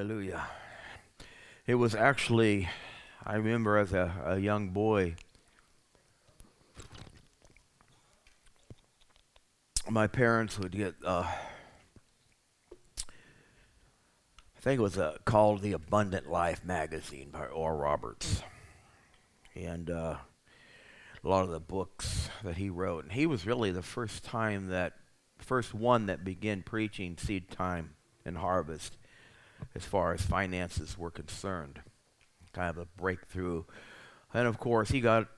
Hallelujah. It was actually, I remember as a, a young boy, my parents would get, uh, I think it was uh, called The Abundant Life magazine by Oral Roberts. And uh, a lot of the books that he wrote. And he was really the first time that, first one that began preaching seed time and harvest as far as finances were concerned. Kind of a breakthrough. And of course, he got,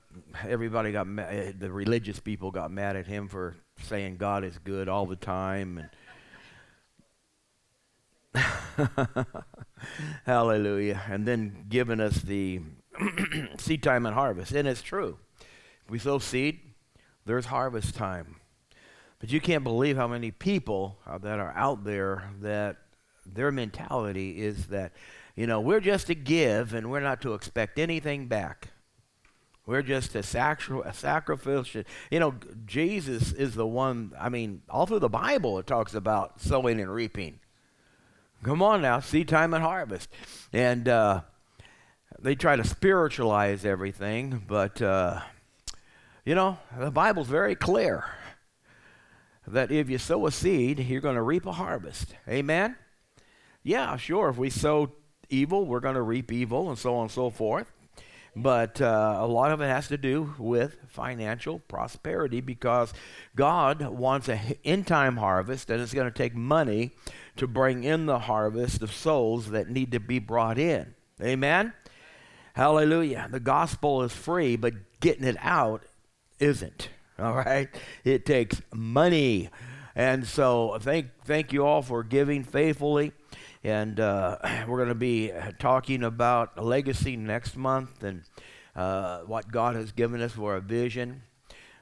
everybody got, ma- eh, the religious people got mad at him for saying God is good all the time. And Hallelujah. And then giving us the seed time and harvest. And it's true. If we sow seed, there's harvest time. But you can't believe how many people uh, that are out there that their mentality is that, you know, we're just to give and we're not to expect anything back. We're just a, sacri- a sacrificial. You know, Jesus is the one, I mean, all through the Bible it talks about sowing and reaping. Come on now, seed time and harvest. And uh, they try to spiritualize everything, but, uh, you know, the Bible's very clear that if you sow a seed, you're going to reap a harvest. Amen? Yeah, sure. If we sow evil, we're going to reap evil, and so on and so forth. But uh, a lot of it has to do with financial prosperity because God wants an end time harvest, and it's going to take money to bring in the harvest of souls that need to be brought in. Amen? Hallelujah. The gospel is free, but getting it out isn't. All right? It takes money. And so thank, thank you all for giving faithfully. And uh, we're going to be talking about legacy next month and uh, what God has given us for a vision.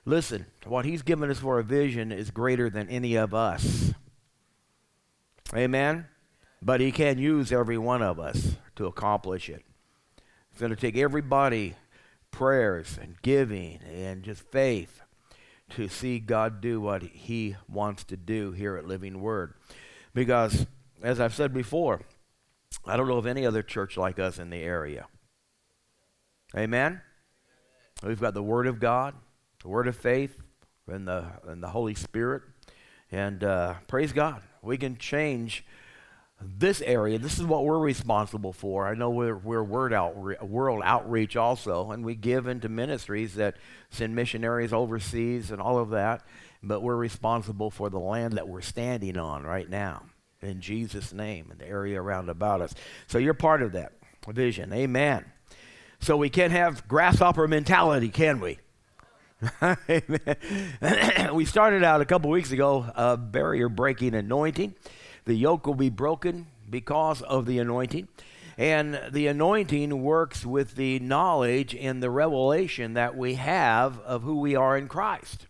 Listen, what He's given us for a vision is greater than any of us. Amen? But He can use every one of us to accomplish it. It's going to take everybody prayers and giving and just faith to see God do what He wants to do here at Living Word. Because as I've said before, I don't know of any other church like us in the area. Amen? We've got the Word of God, the Word of faith, and the, and the Holy Spirit. And uh, praise God, we can change this area. This is what we're responsible for. I know we're, we're word out, world outreach also, and we give into ministries that send missionaries overseas and all of that. But we're responsible for the land that we're standing on right now in Jesus' name and the area around about us. So you're part of that vision. Amen. So we can't have grasshopper mentality, can we? we started out a couple weeks ago, a barrier breaking anointing. The yoke will be broken because of the anointing. And the anointing works with the knowledge and the revelation that we have of who we are in Christ.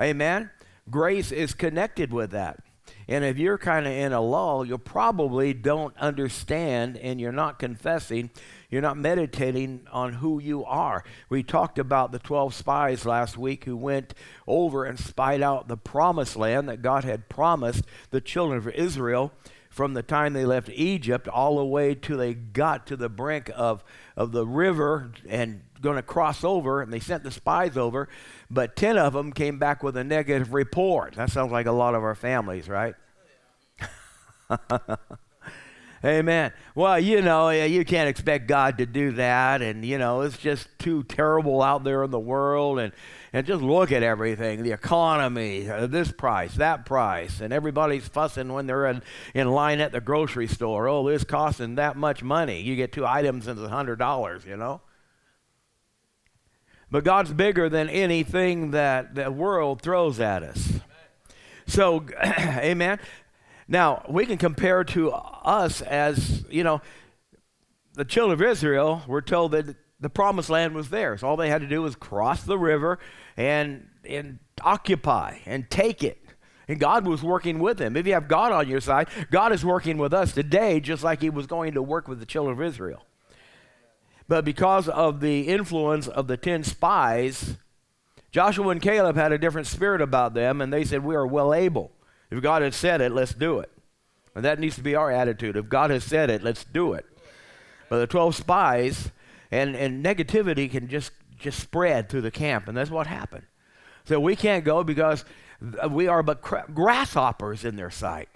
Amen? Grace is connected with that. And if you're kind of in a lull, you probably don't understand and you're not confessing, you're not meditating on who you are. We talked about the 12 spies last week who went over and spied out the promised land that God had promised the children of Israel from the time they left Egypt all the way till they got to the brink of, of the river and going to cross over, and they sent the spies over, but 10 of them came back with a negative report. That sounds like a lot of our families, right? Amen. Well, you know, you can't expect God to do that. And, you know, it's just too terrible out there in the world. And, and just look at everything the economy, uh, this price, that price. And everybody's fussing when they're in, in line at the grocery store. Oh, this costing that much money. You get two items and it's $100, you know? But God's bigger than anything that the world throws at us. So, amen. Now, we can compare to us as, you know, the children of Israel were told that the promised land was theirs. All they had to do was cross the river and, and occupy and take it. And God was working with them. If you have God on your side, God is working with us today just like he was going to work with the children of Israel. But because of the influence of the 10 spies, Joshua and Caleb had a different spirit about them, and they said, We are well able. If God had said it, let's do it. And that needs to be our attitude. If God has said it, let's do it. But the 12 spies and, and negativity can just, just spread through the camp, and that's what happened. So we can't go because we are but grasshoppers in their sight.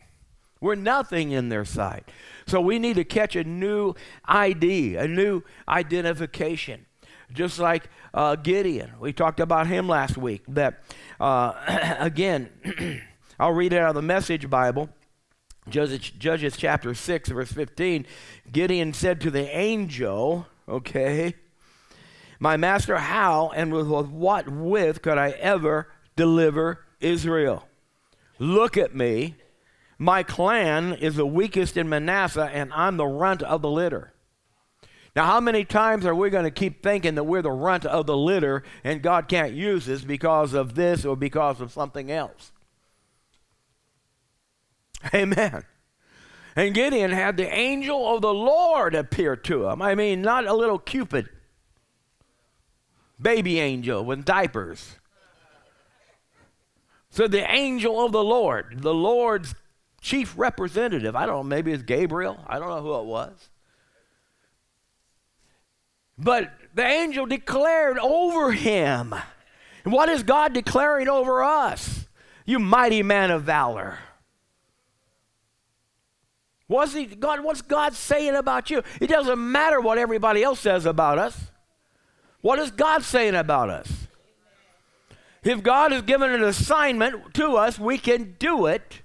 We're nothing in their sight. So we need to catch a new ID, a new identification. Just like uh, Gideon. We talked about him last week. That, uh, again, I'll read it out of the Message Bible. Judges, Judges chapter 6, verse 15. Gideon said to the angel, okay, my master, how and with what with could I ever deliver Israel? Look at me. My clan is the weakest in Manasseh, and I'm the runt of the litter. Now, how many times are we going to keep thinking that we're the runt of the litter and God can't use us because of this or because of something else? Amen. And Gideon had the angel of the Lord appear to him. I mean, not a little Cupid, baby angel with diapers. So the angel of the Lord, the Lord's chief representative, I don't know, maybe it's Gabriel, I don't know who it was. But the angel declared over him. What is God declaring over us? You mighty man of valor. What's he, God, what's God saying about you? It doesn't matter what everybody else says about us. What is God saying about us? If God has given an assignment to us, we can do it,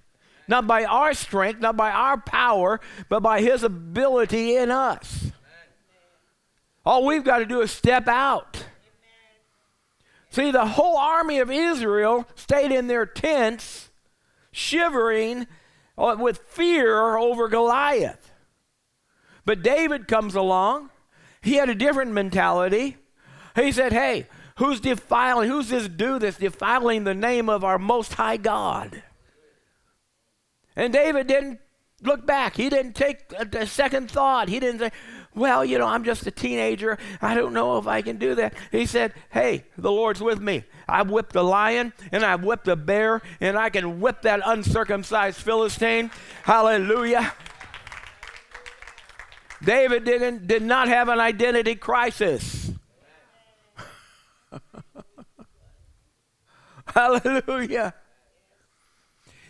not by our strength, not by our power, but by His ability in us. All we've got to do is step out. See, the whole army of Israel stayed in their tents, shivering Oh, with fear over Goliath. But David comes along. He had a different mentality. He said, Hey, who's defiling, who's this dude that's defiling the name of our Most High God? And David didn't look back. He didn't take a, a second thought. He didn't say, well, you know, I'm just a teenager. I don't know if I can do that. He said, Hey, the Lord's with me. I've whipped a lion and I've whipped a bear and I can whip that uncircumcised Philistine. Hallelujah. David didn't, did not have an identity crisis. Hallelujah.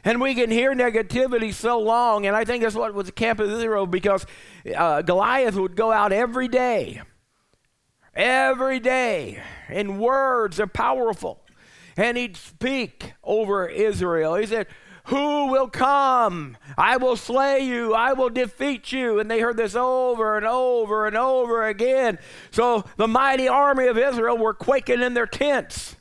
And we can hear negativity so long, and I think that's what was the camp of Israel because uh, Goliath would go out every day. Every day. And words are powerful. And he'd speak over Israel. He said, who will come? I will slay you. I will defeat you. And they heard this over and over and over again. So the mighty army of Israel were quaking in their tents.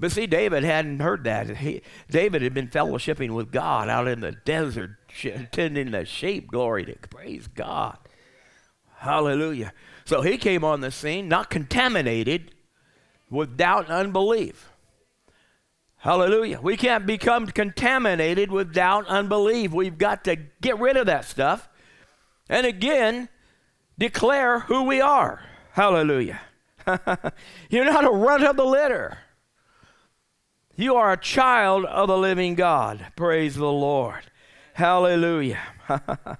But see, David hadn't heard that. He, David had been fellowshipping with God out in the desert, tending the sheep. Glory to praise God. Hallelujah. So he came on the scene, not contaminated with doubt and unbelief. Hallelujah. We can't become contaminated with doubt, and unbelief. We've got to get rid of that stuff. And again, declare who we are. Hallelujah. You're not a runt of the litter. You are a child of the living God. Praise the Lord. Hallelujah.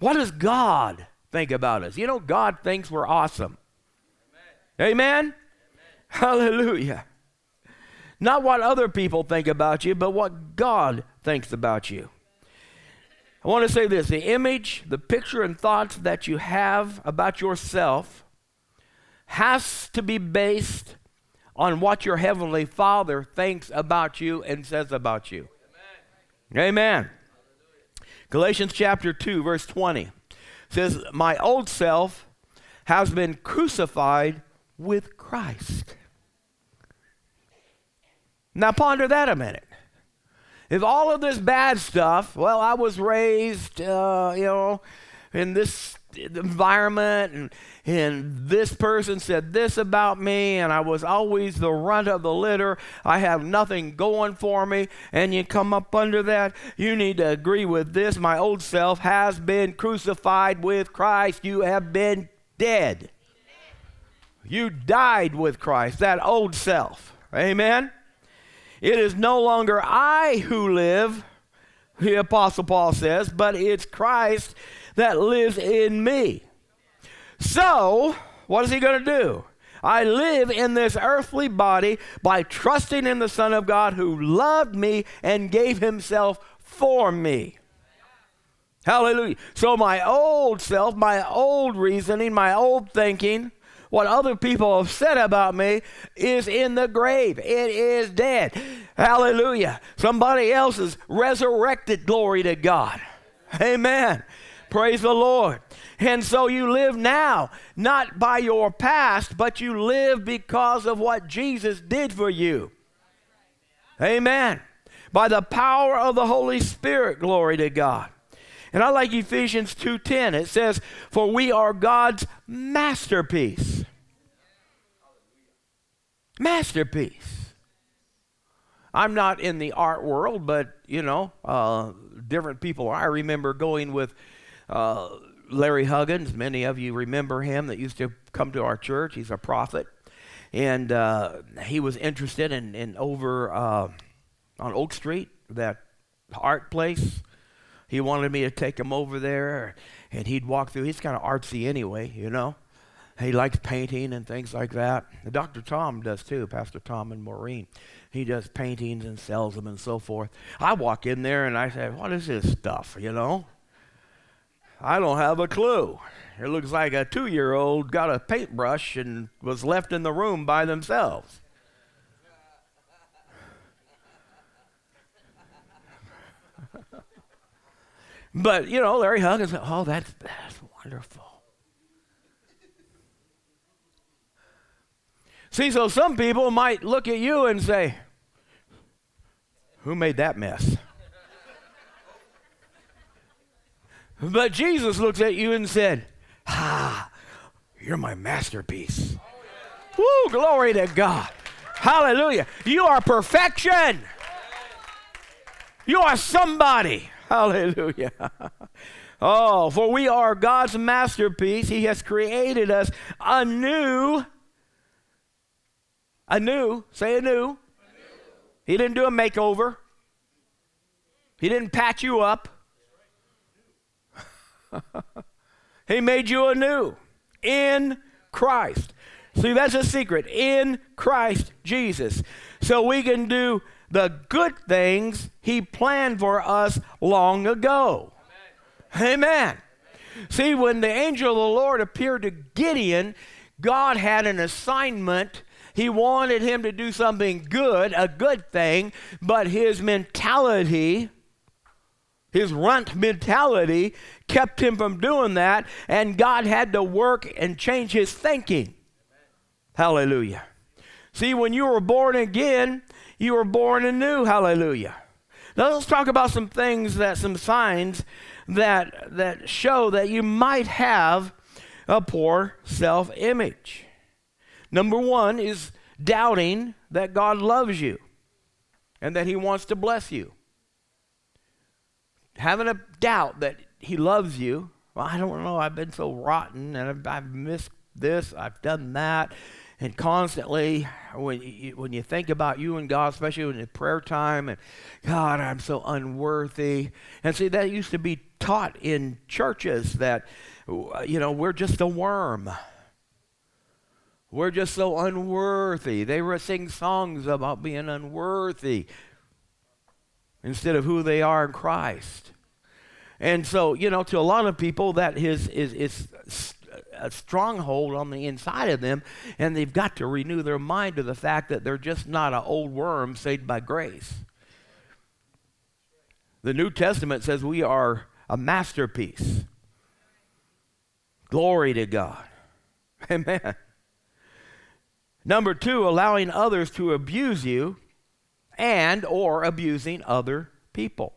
what does God think about us? You know, God thinks we're awesome. Amen? Amen? Amen. Hallelujah. Not what other people think about you, but what God thinks about you. I want to say this the image, the picture, and thoughts that you have about yourself has to be based on what your heavenly Father thinks about you and says about you. Amen. Amen. Galatians chapter 2, verse 20 says, My old self has been crucified with Christ. Now ponder that a minute. If all of this bad stuff, well, I was raised, uh, you know, in this environment and, and this person said this about me and I was always the runt of the litter. I have nothing going for me. And you come up under that, you need to agree with this. My old self has been crucified with Christ. You have been dead. You died with Christ, that old self. Amen. It is no longer I who live, the Apostle Paul says, but it's Christ that lives in me. So, what is he going to do? I live in this earthly body by trusting in the Son of God who loved me and gave himself for me. Hallelujah. So, my old self, my old reasoning, my old thinking, what other people have said about me is in the grave. It is dead. Hallelujah. Somebody else's resurrected. Glory to God. Amen. Praise the Lord. And so you live now, not by your past, but you live because of what Jesus did for you. Amen. By the power of the Holy Spirit, glory to God. And I like Ephesians 2:10. It says, "For we are God's masterpiece." Masterpiece. I'm not in the art world, but you know, uh, different people. I remember going with uh, Larry Huggins. Many of you remember him that used to come to our church. He's a prophet, and uh, he was interested in, in over uh, on Oak Street, that art place. He wanted me to take him over there, and he'd walk through. He's kind of artsy anyway, you know. He likes painting and things like that. Dr. Tom does too, Pastor Tom and Maureen. He does paintings and sells them and so forth. I walk in there and I say, What is this stuff, you know? I don't have a clue. It looks like a two year old got a paintbrush and was left in the room by themselves. but, you know, Larry Huggins, oh, that's, that's wonderful. See, so some people might look at you and say, Who made that mess? But Jesus looks at you and said, Ah, you're my masterpiece. Woo, glory to God. Hallelujah. You are perfection. You are somebody. Hallelujah. Oh, for we are God's masterpiece. He has created us anew. Anew. Say anew. He didn't do a makeover. He didn't patch you up. he made you anew in Christ. See, that's a secret. In Christ Jesus. So we can do the good things He planned for us long ago. Amen. Amen. See, when the angel of the Lord appeared to Gideon, God had an assignment. He wanted him to do something good, a good thing, but his mentality his runt mentality kept him from doing that, and God had to work and change his thinking. Hallelujah. See, when you were born again, you were born anew. Hallelujah. Now let's talk about some things that, some signs that, that show that you might have a poor self image. Number one is doubting that God loves you and that He wants to bless you having a doubt that he loves you. Well, I don't know. I've been so rotten and I've, I've missed this, I've done that. And constantly, when you, when you think about you and God, especially in the prayer time, and God, I'm so unworthy. And see, that used to be taught in churches that, you know, we're just a worm. We're just so unworthy. They were singing songs about being unworthy instead of who they are in Christ. And so, you know, to a lot of people, that is, is, is a stronghold on the inside of them, and they've got to renew their mind to the fact that they're just not an old worm saved by grace. The New Testament says we are a masterpiece. Glory to God. Amen. Number two, allowing others to abuse you and or abusing other people.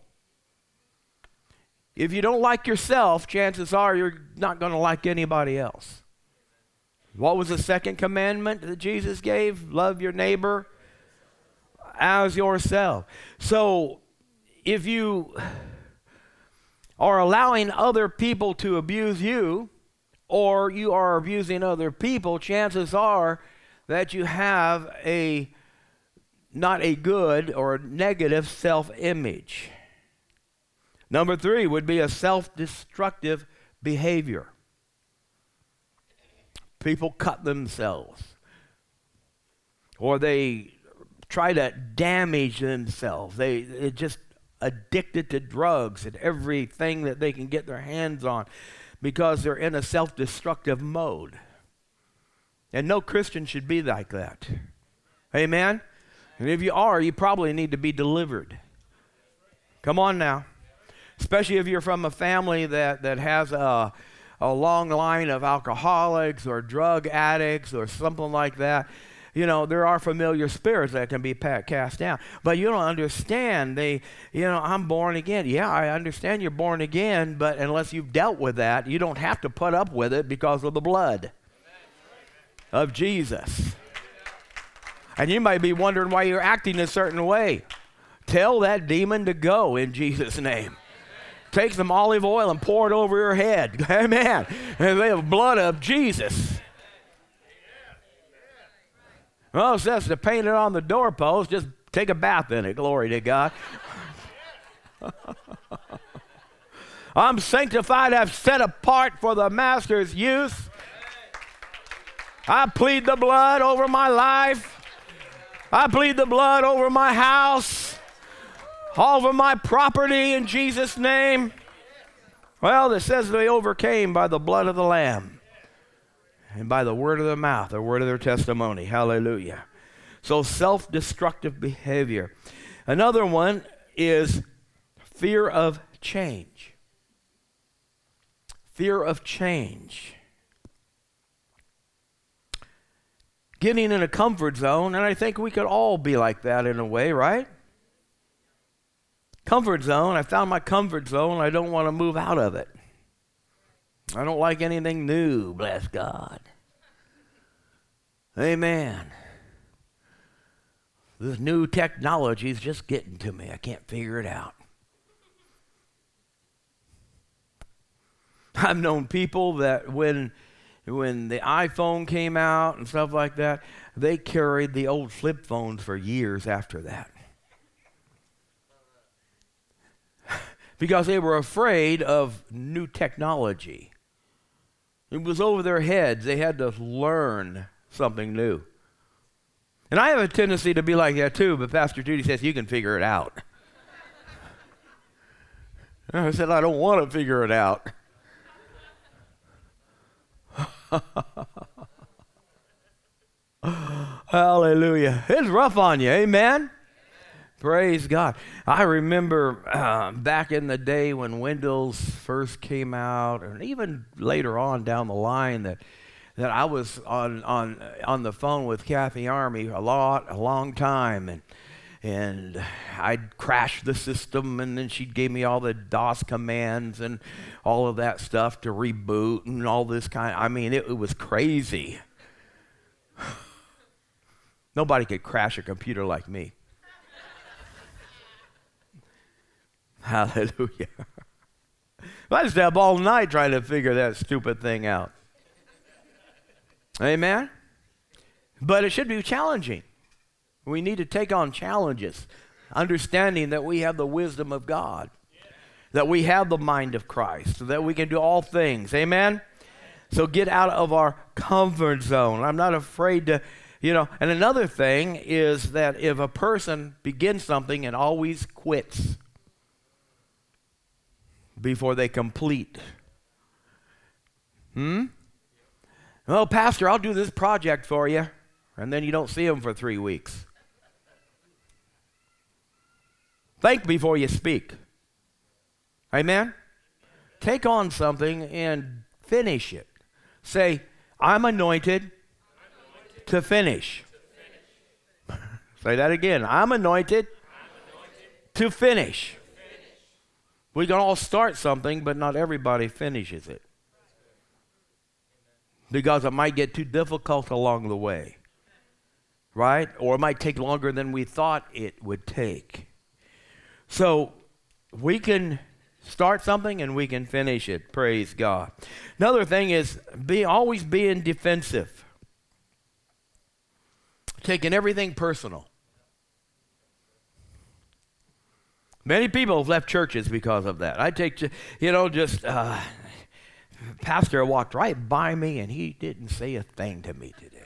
If you don't like yourself, chances are you're not going to like anybody else. What was the second commandment that Jesus gave? Love your neighbor as yourself. So if you are allowing other people to abuse you, or you are abusing other people, chances are that you have a not a good or negative self image. Number three would be a self destructive behavior. People cut themselves, or they try to damage themselves. They, they just addicted to drugs and everything that they can get their hands on because they're in a self destructive mode. And no Christian should be like that. Amen? And if you are, you probably need to be delivered. Come on now. Especially if you're from a family that, that has a, a long line of alcoholics or drug addicts or something like that you know, there are familiar spirits that can be cast down. But you don't understand. They, you know, I'm born again. Yeah, I understand you're born again, but unless you've dealt with that, you don't have to put up with it because of the blood of Jesus. And you might be wondering why you're acting a certain way. Tell that demon to go in Jesus' name. Take some olive oil and pour it over your head. Amen. And the blood of Jesus. Well, it says to paint it on the doorpost, just take a bath in it. Glory to God. I'm sanctified, I've set apart for the master's use. I plead the blood over my life. I plead the blood over my house, over my property in Jesus' name. Well, it says they overcame by the blood of the Lamb and by the word of their mouth, the word of their testimony. Hallelujah. So, self destructive behavior. Another one is fear of change. Fear of change. Getting in a comfort zone, and I think we could all be like that in a way, right? Comfort zone, I found my comfort zone, I don't want to move out of it. I don't like anything new, bless God. Amen. This new technology is just getting to me. I can't figure it out. I've known people that when when the iPhone came out and stuff like that, they carried the old flip phones for years after that. because they were afraid of new technology. It was over their heads. They had to learn something new. And I have a tendency to be like that too, but Pastor Judy says you can figure it out. I said, I don't want to figure it out. Hallelujah. It's rough on you. Amen. Praise God. I remember uh, back in the day when Windows first came out, and even later on down the line, that that I was on on on the phone with Kathy Army a lot, a long time, and and I'd crash the system, and then she gave me all the DOS commands and all of that stuff to reboot and all this kind. I mean, it, it was crazy. Nobody could crash a computer like me. Hallelujah. I just have all night trying to figure that stupid thing out. Amen? But it should be challenging. We need to take on challenges, understanding that we have the wisdom of God, that we have the mind of Christ, that we can do all things. Amen? So get out of our comfort zone. I'm not afraid to, you know. And another thing is that if a person begins something and always quits before they complete, hmm? Well, Pastor, I'll do this project for you. And then you don't see them for three weeks. Think before you speak. Amen? Take on something and finish it. Say, I'm anointed, to finish. Say that again. I'm anointed, to finish. We can all start something, but not everybody finishes it because it might get too difficult along the way, right? Or it might take longer than we thought it would take. So we can start something and we can finish it. Praise God. Another thing is be always being defensive. Taking everything personal. Many people have left churches because of that. I take, you know, just uh, pastor walked right by me and he didn't say a thing to me today.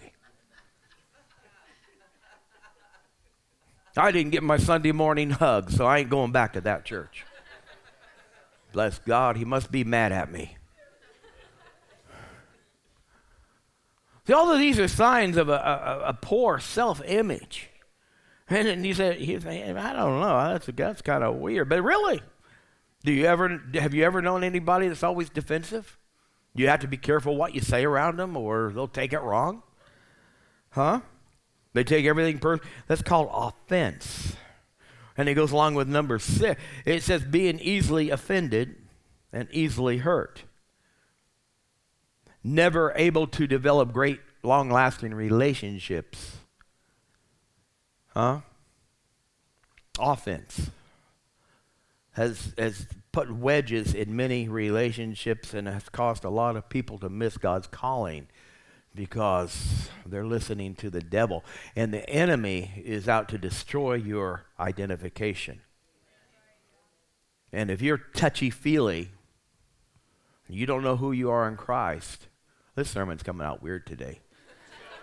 I didn't get my Sunday morning hug, so I ain't going back to that church. Bless God, he must be mad at me. See, all of these are signs of a, a, a poor self image. And, and he said, he said, I don't know, that's, that's kind of weird. But really, do you ever, have you ever known anybody that's always defensive? You have to be careful what you say around them or they'll take it wrong. Huh? They take everything personal. That's called offense. And it goes along with number six. It says being easily offended and easily hurt never able to develop great, long lasting relationships. Huh? Offense has, has put wedges in many relationships and has caused a lot of people to miss God's calling because they're listening to the devil. And the enemy is out to destroy your identification. And if you're touchy feely, you don't know who you are in Christ, this sermon's coming out weird today.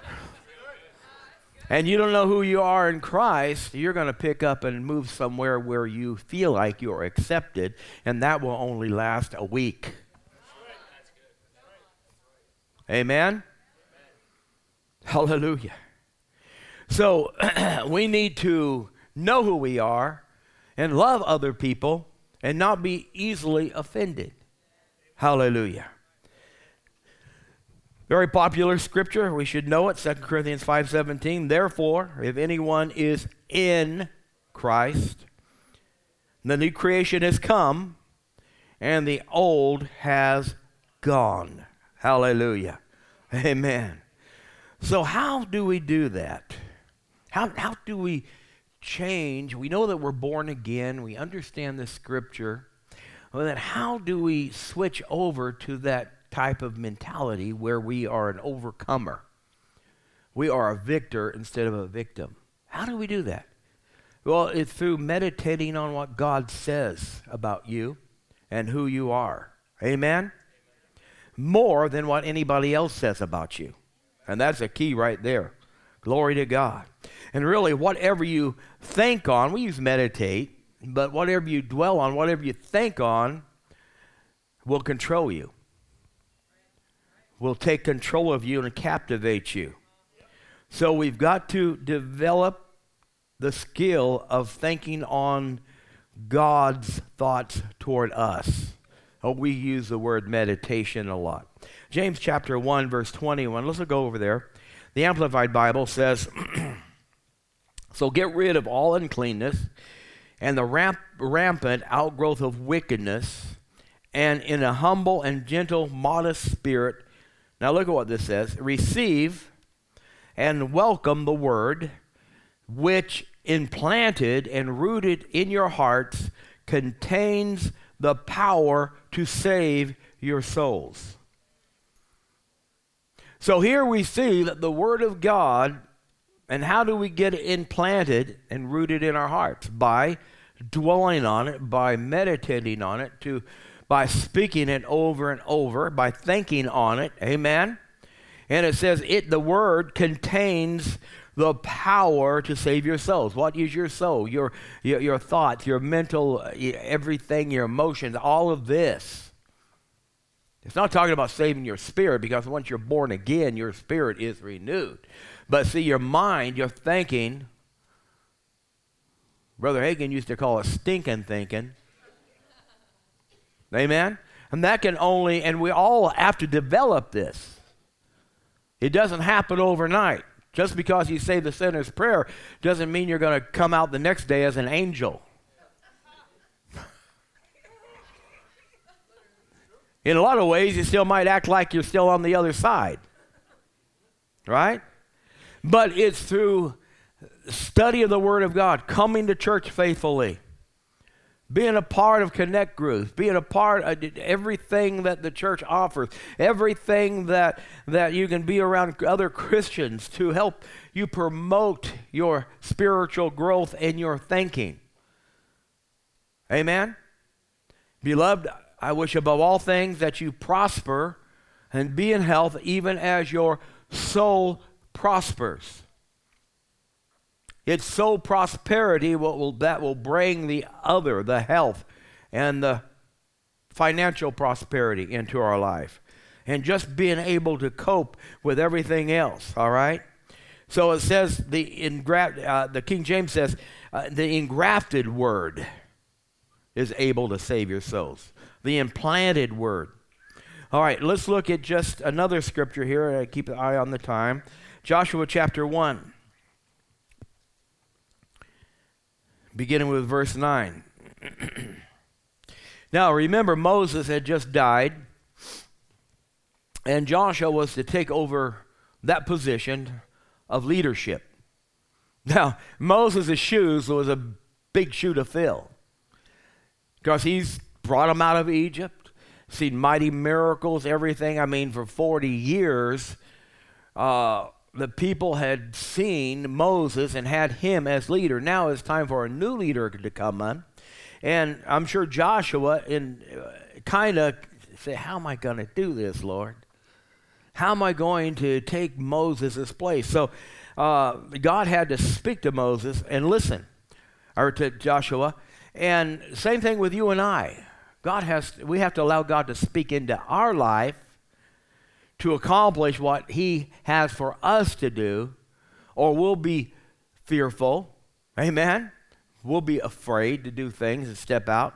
and you don't know who you are in Christ, you're going to pick up and move somewhere where you feel like you're accepted, and that will only last a week. Amen? Hallelujah. So we need to know who we are and love other people and not be easily offended. Hallelujah. Very popular scripture, we should know it, 2 Corinthians 5:17. Therefore, if anyone is in Christ, the new creation has come and the old has gone. Hallelujah. Amen. So how do we do that? How, how do we change? We know that we're born again. We understand the scripture. Well, then how do we switch over to that type of mentality where we are an overcomer. We are a victor instead of a victim. How do we do that? Well, it's through meditating on what God says about you and who you are. Amen? More than what anybody else says about you. And that's a key right there. Glory to God. And really, whatever you think on, we use meditate, but whatever you dwell on, whatever you think on, will control you will take control of you and captivate you. So we've got to develop the skill of thinking on God's thoughts toward us. Oh, we use the word meditation a lot. James chapter 1, verse 21. Let's go over there. The Amplified Bible says, So get rid of all uncleanness and the ramp, rampant outgrowth of wickedness, and in a humble and gentle, modest spirit, now look at what this says receive and welcome the word which implanted and rooted in your hearts contains the power to save your souls. So here we see that the Word of God, and how do we get it implanted and rooted in our hearts? By dwelling on it, by meditating on it, to by speaking it over and over, by thinking on it. Amen. And it says it the word contains the power to save your souls. What is your soul? Your your, your thoughts, your mental everything, your emotions, all of this. It's not talking about saving your spirit because once you're born again, your spirit is renewed. But see, your mind, your thinking, Brother Hagin used to call it stinking thinking. Amen? And that can only, and we all have to develop this. It doesn't happen overnight. Just because you say the sinner's prayer doesn't mean you're going to come out the next day as an angel. In a lot of ways, you still might act like you're still on the other side. Right? But it's through study of the Word of God, coming to church faithfully being a part of connect groups being a part of everything that the church offers everything that that you can be around other christians to help you promote your spiritual growth and your thinking Amen? Beloved, I wish above all things that you prosper and be in health, even as your soul prospers. It's soul prosperity what will, that will bring the other, the health, and the financial prosperity into our life. And just being able to cope with everything else, all right? So it says, the, ingra- uh, the King James says, uh, the engrafted word is able to save your souls. The implanted word. All right, let's look at just another scripture here. I keep an eye on the time. Joshua chapter 1, beginning with verse 9. now, remember, Moses had just died, and Joshua was to take over that position of leadership. Now, Moses' shoes was a big shoe to fill because he's brought them out of Egypt, seen mighty miracles, everything. I mean, for 40 years, uh, the people had seen Moses and had him as leader. Now it's time for a new leader to come on. And I'm sure Joshua in uh, kind of say, How am I going to do this, Lord? How am I going to take Moses' place? So uh, God had to speak to Moses and listen, or to Joshua. And same thing with you and I. God has, we have to allow God to speak into our life to accomplish what He has for us to do, or we'll be fearful. Amen. We'll be afraid to do things and step out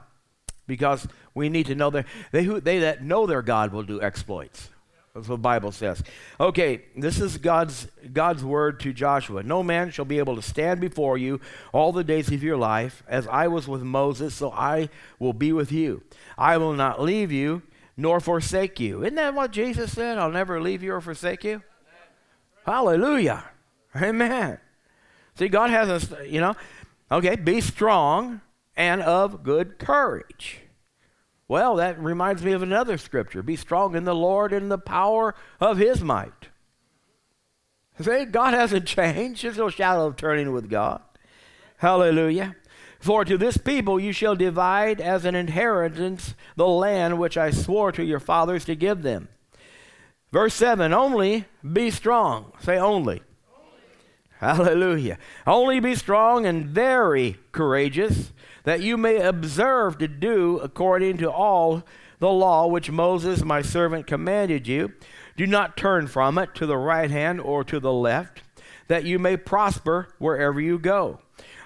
because we need to know that they, who, they that know their God will do exploits. That's what the Bible says. Okay, this is God's, God's word to Joshua. No man shall be able to stand before you all the days of your life. As I was with Moses, so I will be with you. I will not leave you nor forsake you. Isn't that what Jesus said? I'll never leave you or forsake you. Hallelujah. Amen. See, God has us, you know, okay, be strong and of good courage. Well, that reminds me of another scripture be strong in the Lord and the power of his might. See, God hasn't changed. There's no shadow of turning with God. Hallelujah. For to this people you shall divide as an inheritance the land which I swore to your fathers to give them. Verse 7 Only be strong. Say only. Hallelujah. Only be strong and very courageous, that you may observe to do according to all the law which Moses my servant commanded you. Do not turn from it to the right hand or to the left, that you may prosper wherever you go.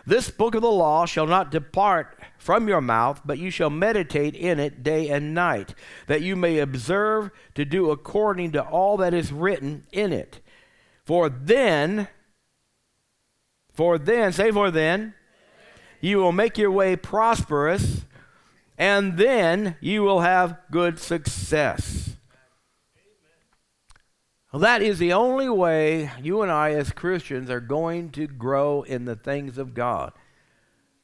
This book of the law shall not depart from your mouth, but you shall meditate in it day and night, that you may observe to do according to all that is written in it. For then for then, say for then, you will make your way prosperous, and then you will have good success. Well, that is the only way you and I, as Christians, are going to grow in the things of God,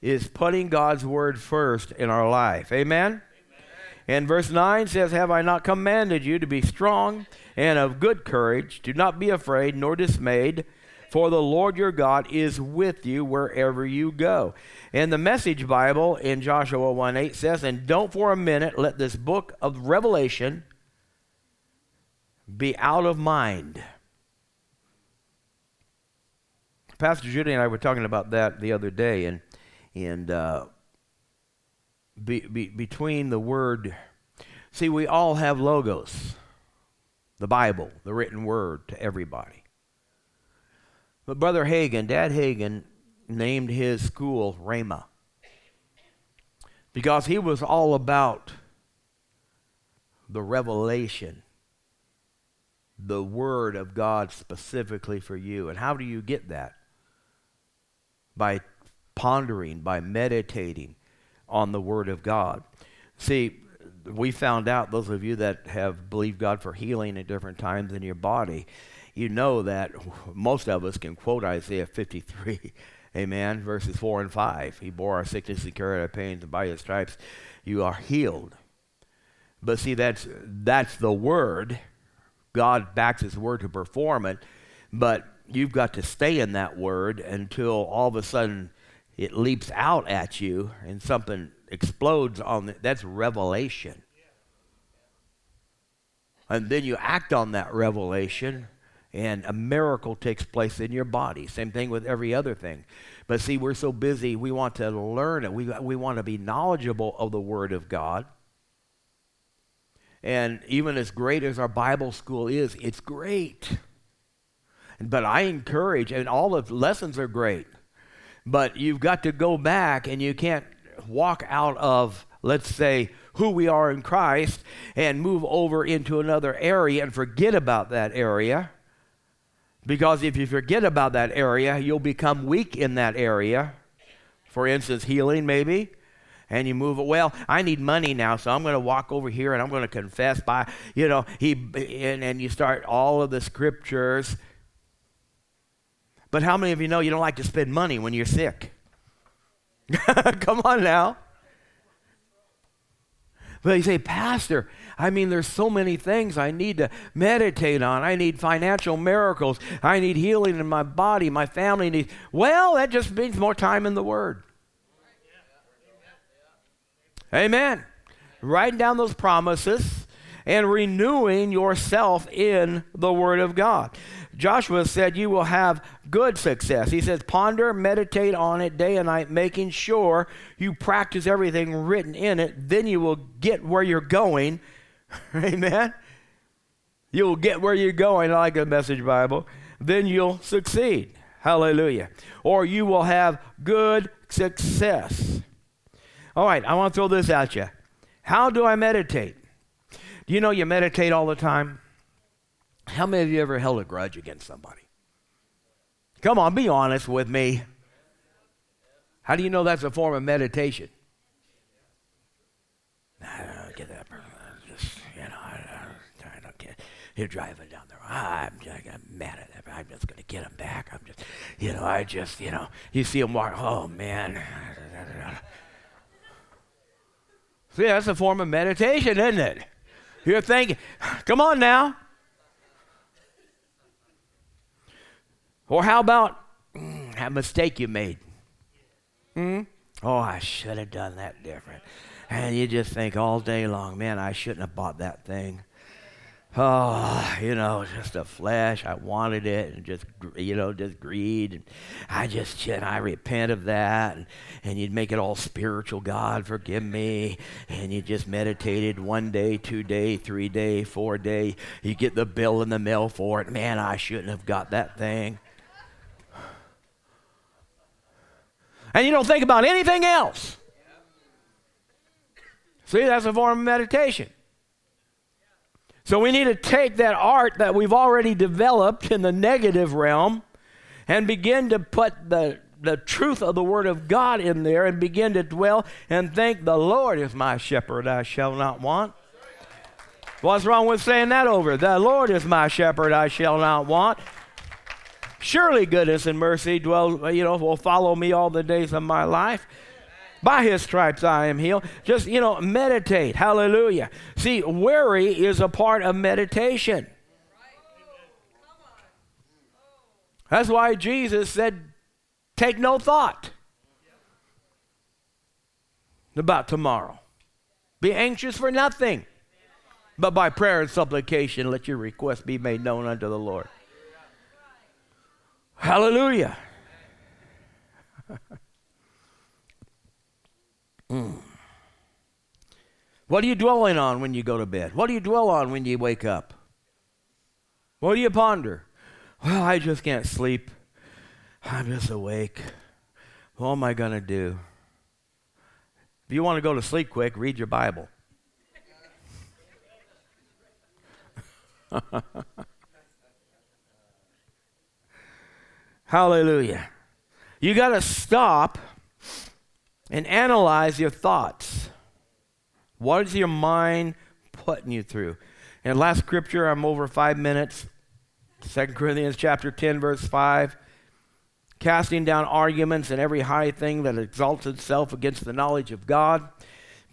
is putting God's word first in our life. Amen? Amen? And verse 9 says, Have I not commanded you to be strong and of good courage? Do not be afraid nor dismayed. For the Lord your God is with you wherever you go. And the Message Bible in Joshua 1 8 says, And don't for a minute let this book of Revelation be out of mind. Pastor Judy and I were talking about that the other day, and, and uh, be, be, between the word, see, we all have logos the Bible, the written word to everybody. But Brother Hagin, Dad Hagin, named his school Rhema because he was all about the revelation, the Word of God specifically for you. And how do you get that? By pondering, by meditating on the Word of God. See, we found out, those of you that have believed God for healing at different times in your body, you know that most of us can quote Isaiah 53, amen, verses 4 and 5. He bore our sickness, he carried our pains, and by his stripes you are healed. But see, that's, that's the word. God backs his word to perform it, but you've got to stay in that word until all of a sudden it leaps out at you and something explodes on the, that's revelation. And then you act on that revelation, and a miracle takes place in your body. Same thing with every other thing. But see, we're so busy, we want to learn it. We, we want to be knowledgeable of the Word of God. And even as great as our Bible school is, it's great. But I encourage, and all the lessons are great, but you've got to go back and you can't walk out of, let's say, who we are in Christ and move over into another area and forget about that area. Because if you forget about that area, you'll become weak in that area. For instance, healing maybe. And you move it. Well, I need money now, so I'm going to walk over here and I'm going to confess by, you know, he, and, and you start all of the scriptures. But how many of you know you don't like to spend money when you're sick? Come on now. But you say, Pastor, I mean, there's so many things I need to meditate on. I need financial miracles. I need healing in my body. My family needs. Well, that just means more time in the Word. Amen. Writing down those promises and renewing yourself in the Word of God. Joshua said, You will have good success. He says, Ponder, meditate on it day and night, making sure you practice everything written in it. Then you will get where you're going. Amen. You'll get where you're going. I like the message Bible. Then you'll succeed. Hallelujah. Or you will have good success. All right, I want to throw this at you. How do I meditate? Do you know you meditate all the time? How many of you ever held a grudge against somebody? Come on, be honest with me. How do you know that's a form of meditation? I don't get that. person. Just, you know, I, I don't. You're driving down the road. Ah, I'm, I'm mad at that. I'm just going to get him back. I'm just, you know, I just, you know, you see him walk. Oh man. See, that's a form of meditation, isn't it? You're thinking, come on now. Or how about mm, a mistake you made? Hmm? Oh, I should have done that different. And you just think all day long, man, I shouldn't have bought that thing. Oh, you know, just a flesh. I wanted it, and just you know, just greed. And I just, should. I repent of that. And, and you'd make it all spiritual. God, forgive me. And you just meditated one day, two day, three day, four day. You get the bill in the mail for it. Man, I shouldn't have got that thing. And you don't think about anything else. See, that's a form of meditation. So we need to take that art that we've already developed in the negative realm and begin to put the, the truth of the Word of God in there and begin to dwell and think, The Lord is my shepherd, I shall not want. What's wrong with saying that over? The Lord is my shepherd, I shall not want. Surely goodness and mercy dwell, you know, will follow me all the days of my life. By his stripes I am healed. Just, you know, meditate. Hallelujah. See, worry is a part of meditation. That's why Jesus said, take no thought about tomorrow. Be anxious for nothing, but by prayer and supplication let your request be made known unto the Lord. Hallelujah. mm. What are you dwelling on when you go to bed? What do you dwell on when you wake up? What do you ponder? Well, I just can't sleep. I'm just awake. What am I going to do? If you want to go to sleep quick, read your Bible. Hallelujah. You got to stop and analyze your thoughts. What is your mind putting you through? And last scripture, I'm over five minutes. 2 Corinthians chapter 10, verse 5. Casting down arguments and every high thing that exalts itself against the knowledge of God,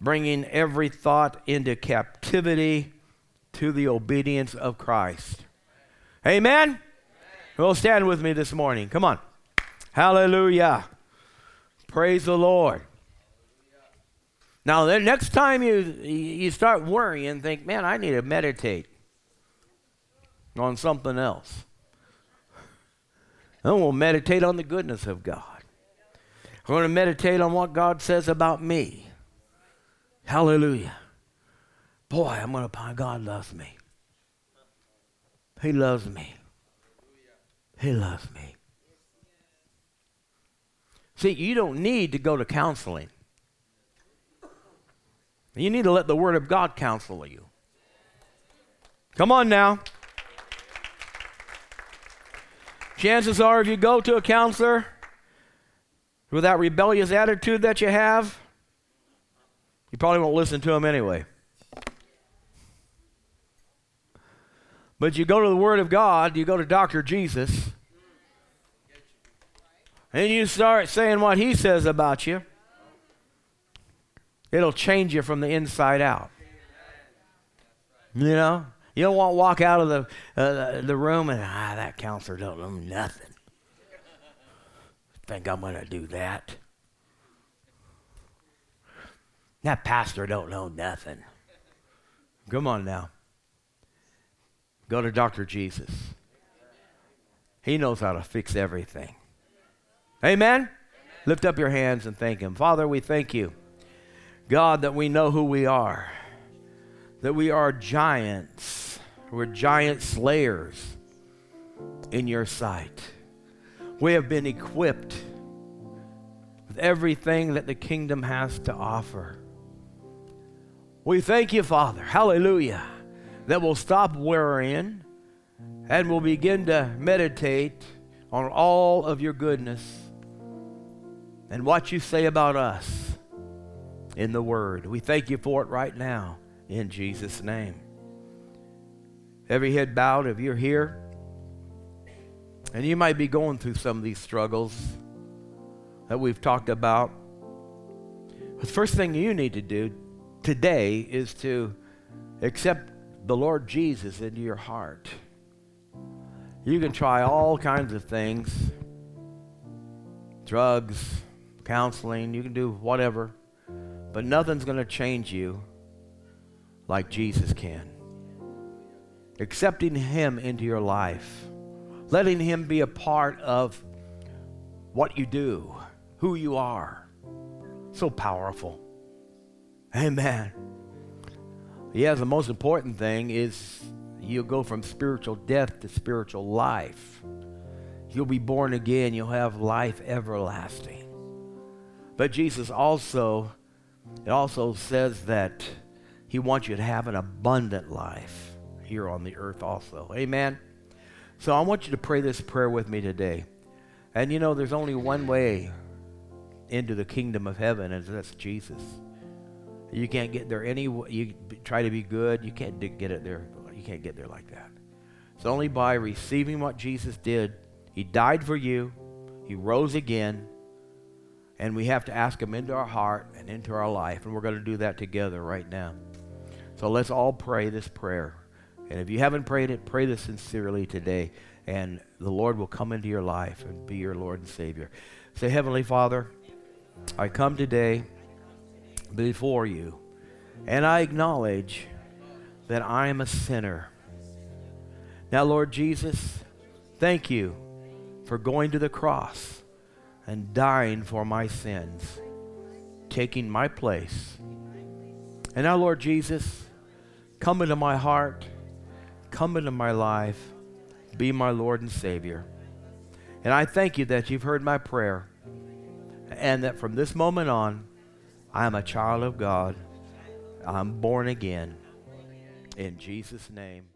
bringing every thought into captivity to the obedience of Christ. Amen? Well, stand with me this morning. Come on. Hallelujah. Praise the Lord. Now, the next time you, you start worrying, think, man, I need to meditate on something else. Then we'll meditate on the goodness of God. We're going to meditate on what God says about me. Hallelujah. Boy, I'm going to, God loves me. He loves me. He loves me. See, you don't need to go to counseling. You need to let the Word of God counsel you. Come on now. Chances are, if you go to a counselor with that rebellious attitude that you have, you probably won't listen to him anyway. But you go to the Word of God, you go to Dr. Jesus, and you start saying what He says about you, it'll change you from the inside out. You know? You don't want to walk out of the, uh, the room and, ah, that counselor don't know nothing. Think I'm to do that. That pastor don't know nothing. Come on now. Go to Dr. Jesus. He knows how to fix everything. Amen? Amen? Lift up your hands and thank Him. Father, we thank you, God, that we know who we are, that we are giants. We're giant slayers in your sight. We have been equipped with everything that the kingdom has to offer. We thank you, Father. Hallelujah. That we'll stop worrying and we'll begin to meditate on all of your goodness and what you say about us in the Word. We thank you for it right now in Jesus' name. Every head bowed, if you're here, and you might be going through some of these struggles that we've talked about. The first thing you need to do today is to accept the Lord Jesus into your heart. You can try all kinds of things drugs, counseling, you can do whatever, but nothing's going to change you like Jesus can. Accepting Him into your life, letting Him be a part of what you do, who you are. So powerful. Amen. Yeah, the most important thing is you'll go from spiritual death to spiritual life. You'll be born again, you'll have life everlasting. But Jesus also it also says that he wants you to have an abundant life here on the earth also. Amen. So I want you to pray this prayer with me today. And you know there's only one way into the kingdom of heaven and that's Jesus. You can't get there any you try to be good, you can't get it there. You can't get there like that. It's only by receiving what Jesus did. He died for you. He rose again. And we have to ask him into our heart and into our life. And we're going to do that together right now. So let's all pray this prayer. And if you haven't prayed it, pray this sincerely today. And the Lord will come into your life and be your Lord and Savior. Say, Heavenly Father, I come today before you, and I acknowledge that I am a sinner. Now, Lord Jesus, thank you for going to the cross and dying for my sins, taking my place. And now, Lord Jesus, come into my heart, come into my life, be my Lord and Savior. And I thank you that you've heard my prayer and that from this moment on, I am a child of God. I'm born again. In Jesus' name.